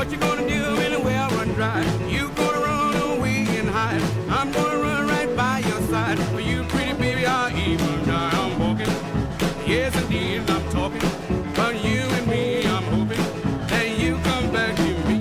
What you gonna do when the well run dry? You gonna run away and hide. I'm gonna run right by your side. For you, pretty baby, I even die. I'm walking. Yes, indeed, I'm talking. You and me, I'm hoping that you come back to me.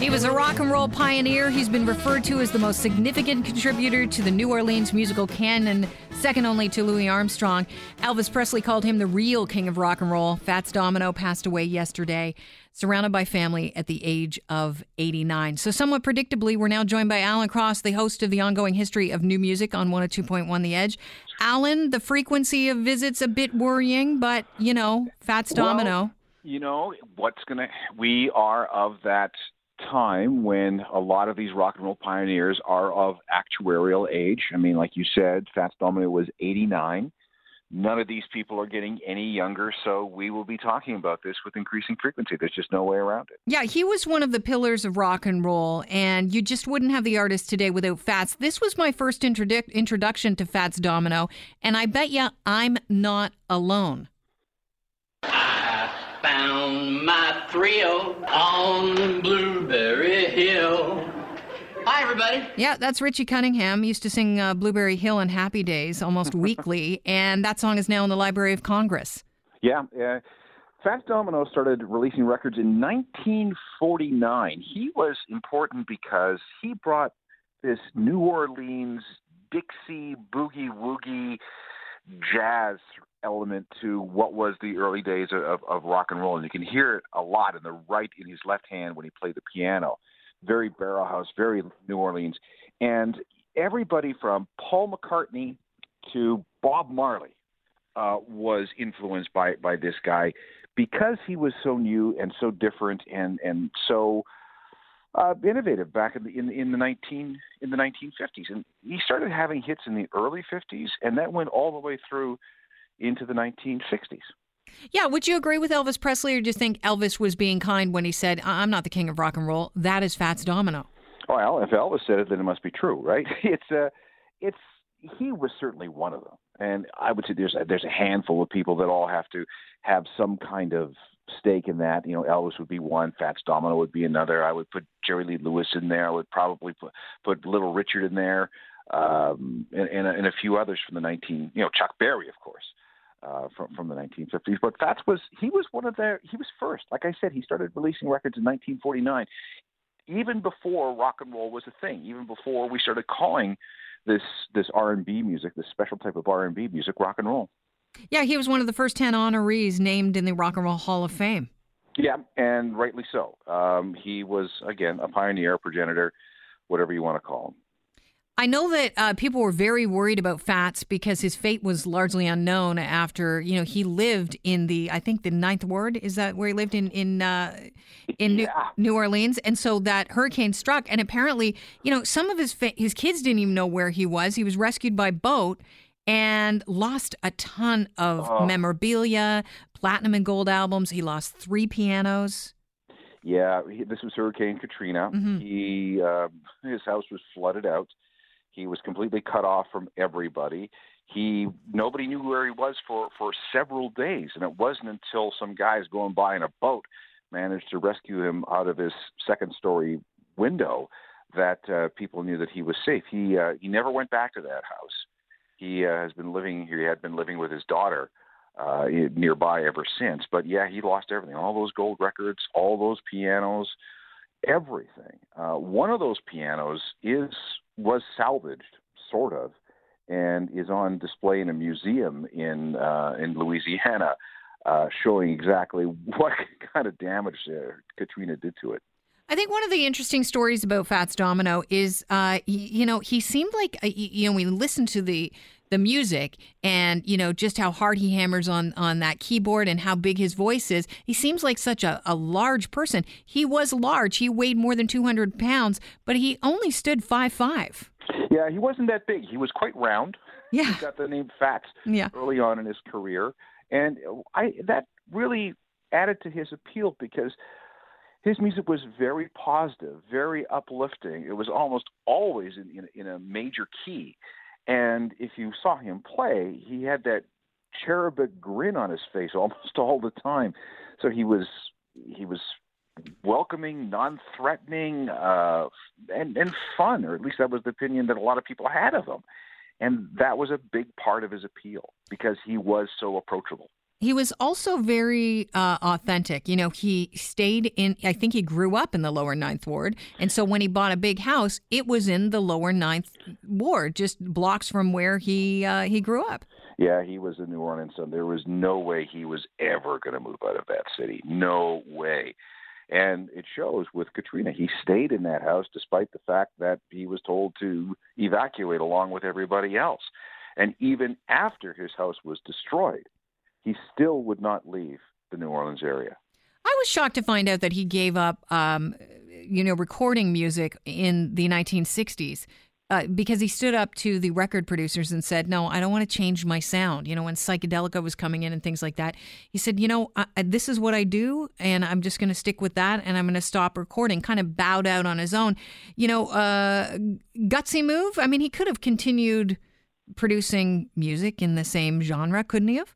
He was a rock and roll pioneer. He's been referred to as the most significant contributor to the New Orleans musical canon, second only to Louis Armstrong. Elvis Presley called him the real king of rock and roll. Fats Domino passed away yesterday, surrounded by family at the age of 89. So, somewhat predictably, we're now joined by Alan Cross, the host of the ongoing history of new music on 102.1 The Edge. Alan, the frequency of visits a bit worrying, but you know, Fats Domino. Well, you know what's gonna? We are of that time when a lot of these rock and roll pioneers are of actuarial age. I mean, like you said, Fats Domino was 89. None of these people are getting any younger, so we will be talking about this with increasing frequency. There's just no way around it. Yeah, he was one of the pillars of rock and roll, and you just wouldn't have the artist today without Fats. This was my first introdu- introduction to Fats Domino, and I bet you I'm not alone. Found my thrill on Blueberry Hill. Hi, everybody. Yeah, that's Richie Cunningham. Used to sing uh, Blueberry Hill on Happy Days almost weekly, and that song is now in the Library of Congress. Yeah, uh, Fats Domino started releasing records in 1949. He was important because he brought this New Orleans Dixie boogie woogie jazz element to what was the early days of, of rock and roll, and you can hear it a lot in the right in his left hand when he played the piano. Very Barrel House, very New Orleans, and everybody from Paul McCartney to Bob Marley uh, was influenced by by this guy because he was so new and so different and and so uh, innovative back in the in, in the nineteen in the nineteen fifties, and he started having hits in the early fifties, and that went all the way through into the nineteen sixties. Yeah, would you agree with Elvis Presley, or do you think Elvis was being kind when he said, "I'm not the king of rock and roll"? That is Fats Domino. Well, if Elvis said it, then it must be true, right? It's uh, it's he was certainly one of them, and I would say there's a, there's a handful of people that all have to have some kind of stake in that. You know, Elvis would be one, Fats Domino would be another. I would put Jerry Lee Lewis in there. I would probably put put Little Richard in there, um, and, and, and a few others from the 19, you know, Chuck Berry, of course. Uh, from from the 1950s, but Fats was he was one of their he was first. Like I said, he started releasing records in 1949, even before rock and roll was a thing. Even before we started calling this this R&B music, this special type of R&B music, rock and roll. Yeah, he was one of the first 10 honorees named in the Rock and Roll Hall of Fame. Yeah, and rightly so. Um, he was, again, a pioneer, a progenitor, whatever you want to call him. I know that uh, people were very worried about Fats because his fate was largely unknown after, you know, he lived in the, I think the Ninth Ward, is that where he lived in, in, uh, in Yeah. New, New Orleans? And so that hurricane struck. And apparently, you know, some of his, fa- his kids didn't even know where he was. He was rescued by boat and lost a ton of Oh. memorabilia, platinum and gold albums. He lost three pianos. Yeah, he, this was Hurricane Katrina. Mhm. He uh, his house was flooded out. He was completely cut off from everybody. He nobody knew where he was for for several days, and it wasn't until some guys going by in a boat managed to rescue him out of his second story window that uh, people knew that he was safe. He uh, he never went back to that house. He uh, has been living. He had been living with his daughter uh, nearby ever since. But yeah, he lost everything. All those gold records, all those pianos, everything. Uh, one of those pianos is was salvaged, sort of, and is on display in a museum in uh, in Louisiana, uh, showing exactly what kind of damage Katrina did to it. I think one of the interesting stories about Fats Domino is, uh, you know, he seemed like, uh, you know, we listened to the the music and you know just how hard he hammers on on that keyboard and how big his voice is. He seems like such a, a large person. He was large. He weighed more than two hundred pounds, but he only stood five five. Yeah, he wasn't that big. He was quite round. Yeah, He got the name Fats yeah, early on in his career, and I that really added to his appeal because his music was very positive, very uplifting. It was almost always in, in, in a major key, and if you saw him play, he had that cherubic grin on his face almost all the time. So he was he was welcoming, non-threatening, uh, and and fun, or at least that was the opinion that a lot of people had of him. And that was a big part of his appeal because he was so approachable. He was also very uh, authentic. You know, he stayed in, I think he grew up in the lower ninth ward. And so when he bought a big house, it was in the lower ninth ward, just blocks from where he uh, he grew up. Yeah, he was a New Orleans son. There was no way he was ever going to move out of that city. No way. And it shows with Katrina. He stayed in that house despite the fact that he was told to evacuate along with everybody else. And even after his house was destroyed, he still would not leave the New Orleans area. I was shocked to find out that he gave up, um, you know, recording music in the 1960s uh, because he stood up to the record producers and said, "No, I don't want to change my sound." You know, when psychedelica was coming in and things like that, he said, "You know, I, this is what I do, and I'm just going to stick with that, and I'm going to stop recording." Kind of bowed out on his own. You know, uh, gutsy move. I mean, he could have continued producing music in the same genre, couldn't he have?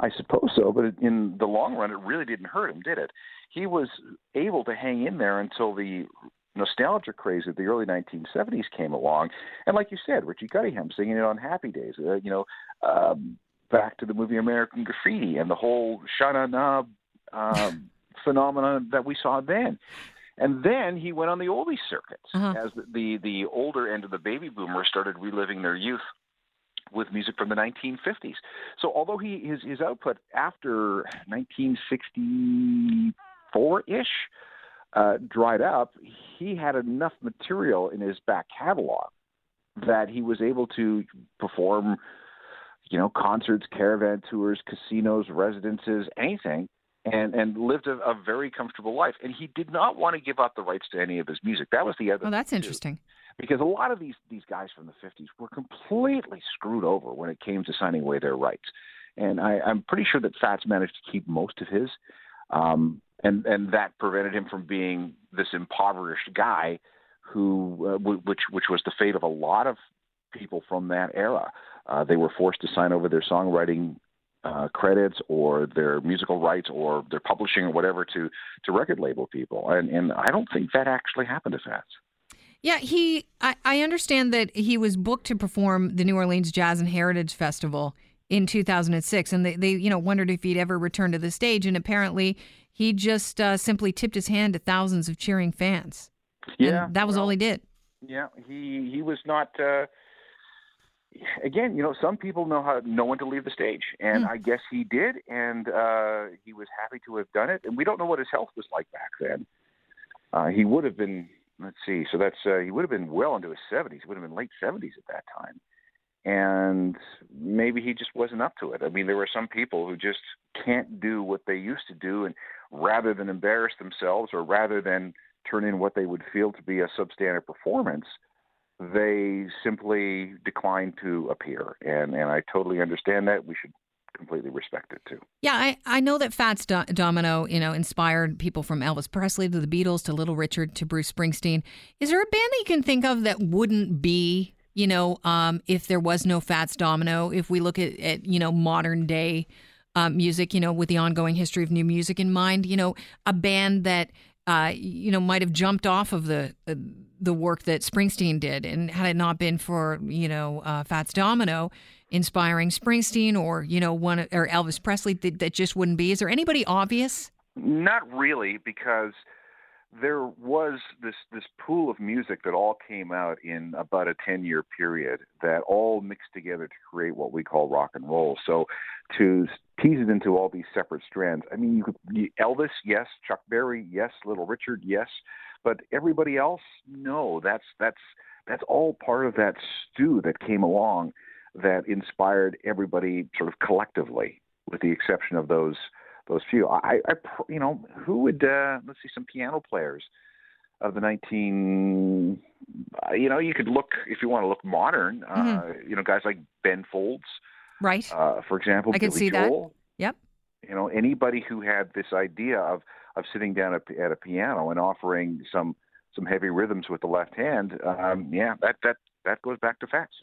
I suppose so, but in the long run, it really didn't hurt him, did it? He was able to hang in there until the nostalgia craze of the early 1970s came along, and like you said, Richie Cunningham singing it on Happy Days. Uh, you know, um, back to the movie American Graffiti and the whole Sha Na um, phenomenon that we saw then. And then he went on the oldie circuits uh-huh. as the, the the older end of the baby boomers started reliving their youth with music from the 1950s. So although he his his output after 1964 ish uh, dried up, he had enough material in his back catalog that he was able to perform, you know, concerts, caravan tours, casinos, residences, anything, and and lived a, a very comfortable life. And he did not want to give up the rights to any of his music. That was the other. Oh, that's interesting. Too. Because a lot of these these guys from the '50s were completely screwed over when it came to signing away their rights, and I, I'm pretty sure that Fats managed to keep most of his. Um, and and that prevented him from being this impoverished guy who uh, which which was the fate of a lot of people from that era. Uh, they were forced to sign over their songwriting uh, credits or their musical rights or their publishing or whatever to to record label people, and and I don't think that actually happened to Fats. Yeah, he. I, I understand that he was booked to perform the New Orleans Jazz and Heritage Festival in 2006, and they, they you know wondered if he'd ever return to the stage, and apparently he just uh, simply tipped his hand to thousands of cheering fans. Yeah, and that was well, all he did. Yeah, he he was not. Uh, again, you know, some people know how know when to leave the stage, and mm. I guess he did, and uh, he was happy to have done it. And we don't know what his health was like back then. Uh, he would have been. Let's see. So that's uh, he would have been well into his seventies. Would have been late seventies at that time and maybe he just wasn't up to it. I mean, there were some people who just can't do what they used to do, and rather than embarrass themselves or rather than turn in what they would feel to be a substandard performance, they simply declined to appear. And and I totally understand that. We should completely respect it too. Yeah, I, I know that Fats Do- Domino, you know, inspired people from Elvis Presley to the Beatles to Little Richard to Bruce Springsteen. Is there a band that you can think of that wouldn't be you know, um, if there was no Fats Domino, if we look at, at you know, modern day um, music, you know, with the ongoing history of new music in mind, you know, a band that, uh, you know, might have jumped off of the, uh, the work that Springsteen did. And had it not been for, you know, uh, Fats Domino inspiring Springsteen or, you know, one or Elvis Presley, that, that just wouldn't be. Is there anybody obvious? Not really, because – there was this this pool of music that all came out in about a 10 year period that all mixed together to create what we call rock and roll so to tease it into all these separate strands i mean you could elvis yes chuck berry yes little richard yes but everybody else no that's that's that's all part of that stew that came along that inspired everybody sort of collectively with the exception of those those few. I, I you know, who would uh, let's see some piano players of the 19 uh, you know you could look if you want to look modern uh, mm-hmm. you know guys like ben folds right uh, for example i can Billy see Joel, that yep you know anybody who had this idea of of sitting down at, at a piano and offering some some heavy rhythms with the left hand um, yeah that that that goes back to Fats